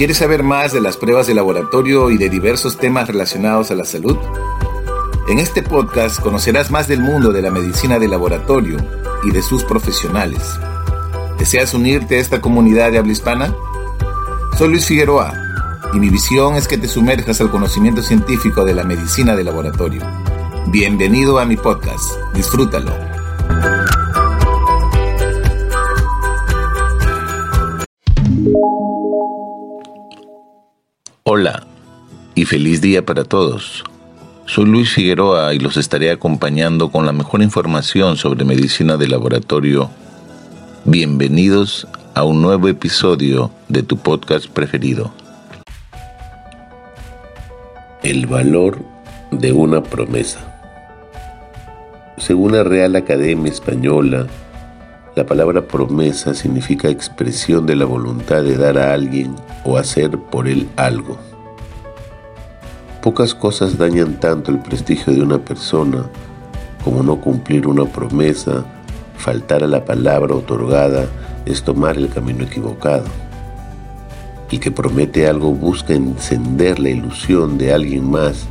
¿Quieres saber más de las pruebas de laboratorio y de diversos temas relacionados a la salud? En este podcast conocerás más del mundo de la medicina de laboratorio y de sus profesionales. ¿Deseas unirte a esta comunidad de habla hispana? Soy Luis Figueroa y mi visión es que te sumerjas al conocimiento científico de la medicina de laboratorio. Bienvenido a mi podcast. Disfrútalo. Hola y feliz día para todos. Soy Luis Figueroa y los estaré acompañando con la mejor información sobre medicina de laboratorio. Bienvenidos a un nuevo episodio de tu podcast preferido. El valor de una promesa. Según la Real Academia Española, la palabra promesa significa expresión de la voluntad de dar a alguien o hacer por él algo. Pocas cosas dañan tanto el prestigio de una persona como no cumplir una promesa, faltar a la palabra otorgada es tomar el camino equivocado. El que promete algo busca encender la ilusión de alguien más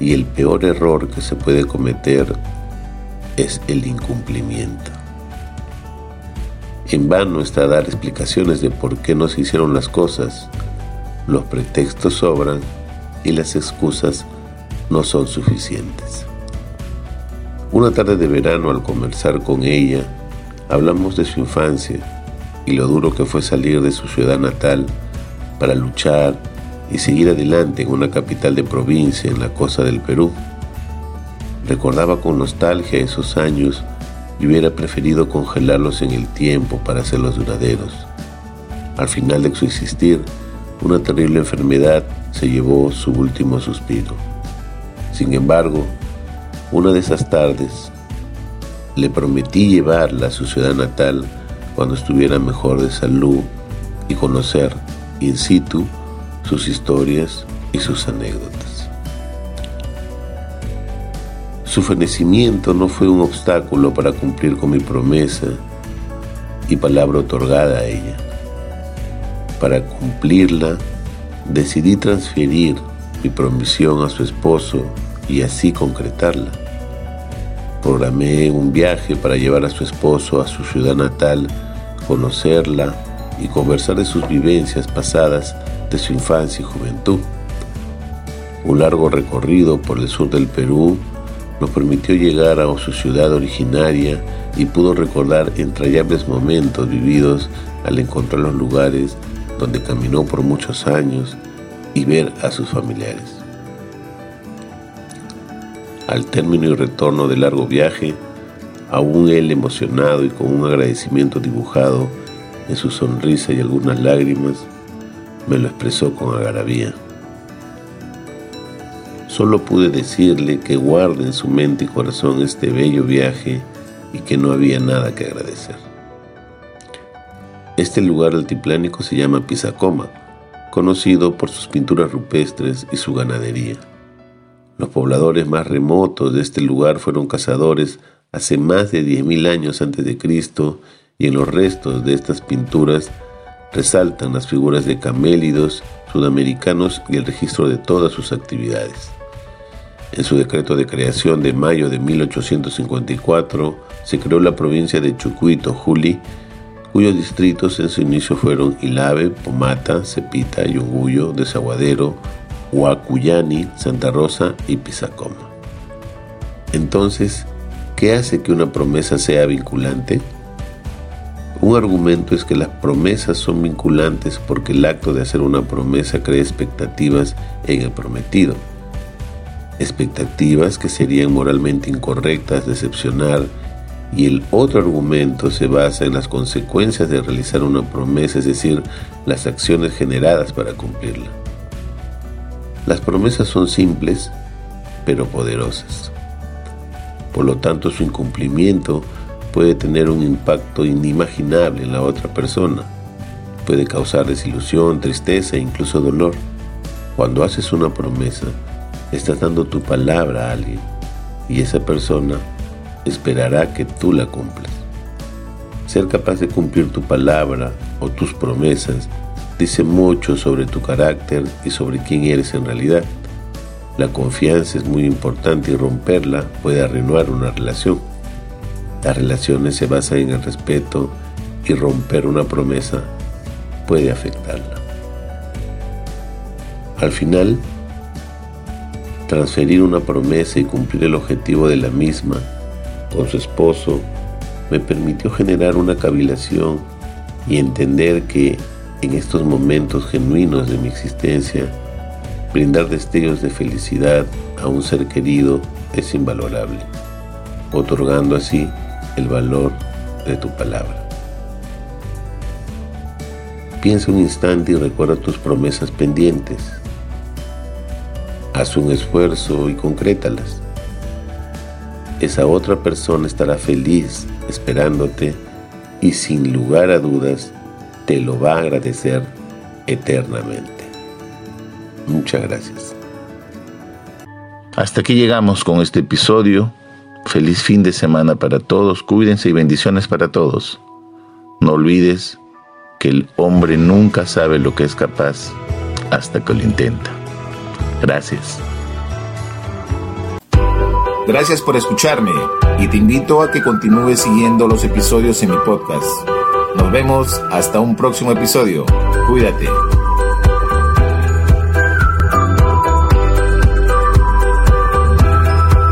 y el peor error que se puede cometer es el incumplimiento. En vano está dar explicaciones de por qué no se hicieron las cosas. Los pretextos sobran y las excusas no son suficientes. Una tarde de verano al conversar con ella, hablamos de su infancia y lo duro que fue salir de su ciudad natal para luchar y seguir adelante en una capital de provincia en la costa del Perú. Recordaba con nostalgia esos años y hubiera preferido congelarlos en el tiempo para hacerlos duraderos. Al final de su existir, una terrible enfermedad se llevó su último suspiro. Sin embargo, una de esas tardes le prometí llevarla a su ciudad natal cuando estuviera mejor de salud y conocer in situ sus historias y sus anécdotas. Su fenecimiento no fue un obstáculo para cumplir con mi promesa y palabra otorgada a ella. Para cumplirla, decidí transferir mi promisión a su esposo y así concretarla. Programé un viaje para llevar a su esposo a su ciudad natal, conocerla y conversar de sus vivencias pasadas de su infancia y juventud. Un largo recorrido por el sur del Perú nos permitió llegar a su ciudad originaria y pudo recordar entrañables momentos vividos al encontrar los lugares donde caminó por muchos años y ver a sus familiares. Al término y retorno del largo viaje, aún él emocionado y con un agradecimiento dibujado en su sonrisa y algunas lágrimas, me lo expresó con agarabía. Solo pude decirle que guarde en su mente y corazón este bello viaje y que no había nada que agradecer. Este lugar altiplánico se llama Pisacoma, conocido por sus pinturas rupestres y su ganadería. Los pobladores más remotos de este lugar fueron cazadores hace más de 10.000 años antes de Cristo y en los restos de estas pinturas resaltan las figuras de camélidos sudamericanos y el registro de todas sus actividades. En su decreto de creación de mayo de 1854 se creó la provincia de Chucuito, Juli, cuyos distritos en su inicio fueron Ilave, Pomata, Cepita, Yunguyo, Desaguadero, Huacuyani, Santa Rosa y Pisacoma. Entonces, ¿qué hace que una promesa sea vinculante? Un argumento es que las promesas son vinculantes porque el acto de hacer una promesa crea expectativas en el prometido. Expectativas que serían moralmente incorrectas, decepcionar, y el otro argumento se basa en las consecuencias de realizar una promesa, es decir, las acciones generadas para cumplirla. Las promesas son simples, pero poderosas. Por lo tanto, su incumplimiento puede tener un impacto inimaginable en la otra persona. Puede causar desilusión, tristeza e incluso dolor. Cuando haces una promesa, estás dando tu palabra a alguien y esa persona esperará que tú la cumplas. Ser capaz de cumplir tu palabra o tus promesas dice mucho sobre tu carácter y sobre quién eres en realidad. La confianza es muy importante y romperla puede arruinar una relación. Las relaciones se basan en el respeto y romper una promesa puede afectarla. Al final, transferir una promesa y cumplir el objetivo de la misma con su esposo me permitió generar una cavilación y entender que en estos momentos genuinos de mi existencia, brindar destellos de felicidad a un ser querido es invalorable, otorgando así el valor de tu palabra. Piensa un instante y recuerda tus promesas pendientes. Haz un esfuerzo y concrétalas. Esa otra persona estará feliz esperándote y sin lugar a dudas te lo va a agradecer eternamente. Muchas gracias. Hasta aquí llegamos con este episodio. Feliz fin de semana para todos. Cuídense y bendiciones para todos. No olvides que el hombre nunca sabe lo que es capaz hasta que lo intenta. Gracias. Gracias por escucharme y te invito a que continúes siguiendo los episodios en mi podcast. Nos vemos hasta un próximo episodio. Cuídate.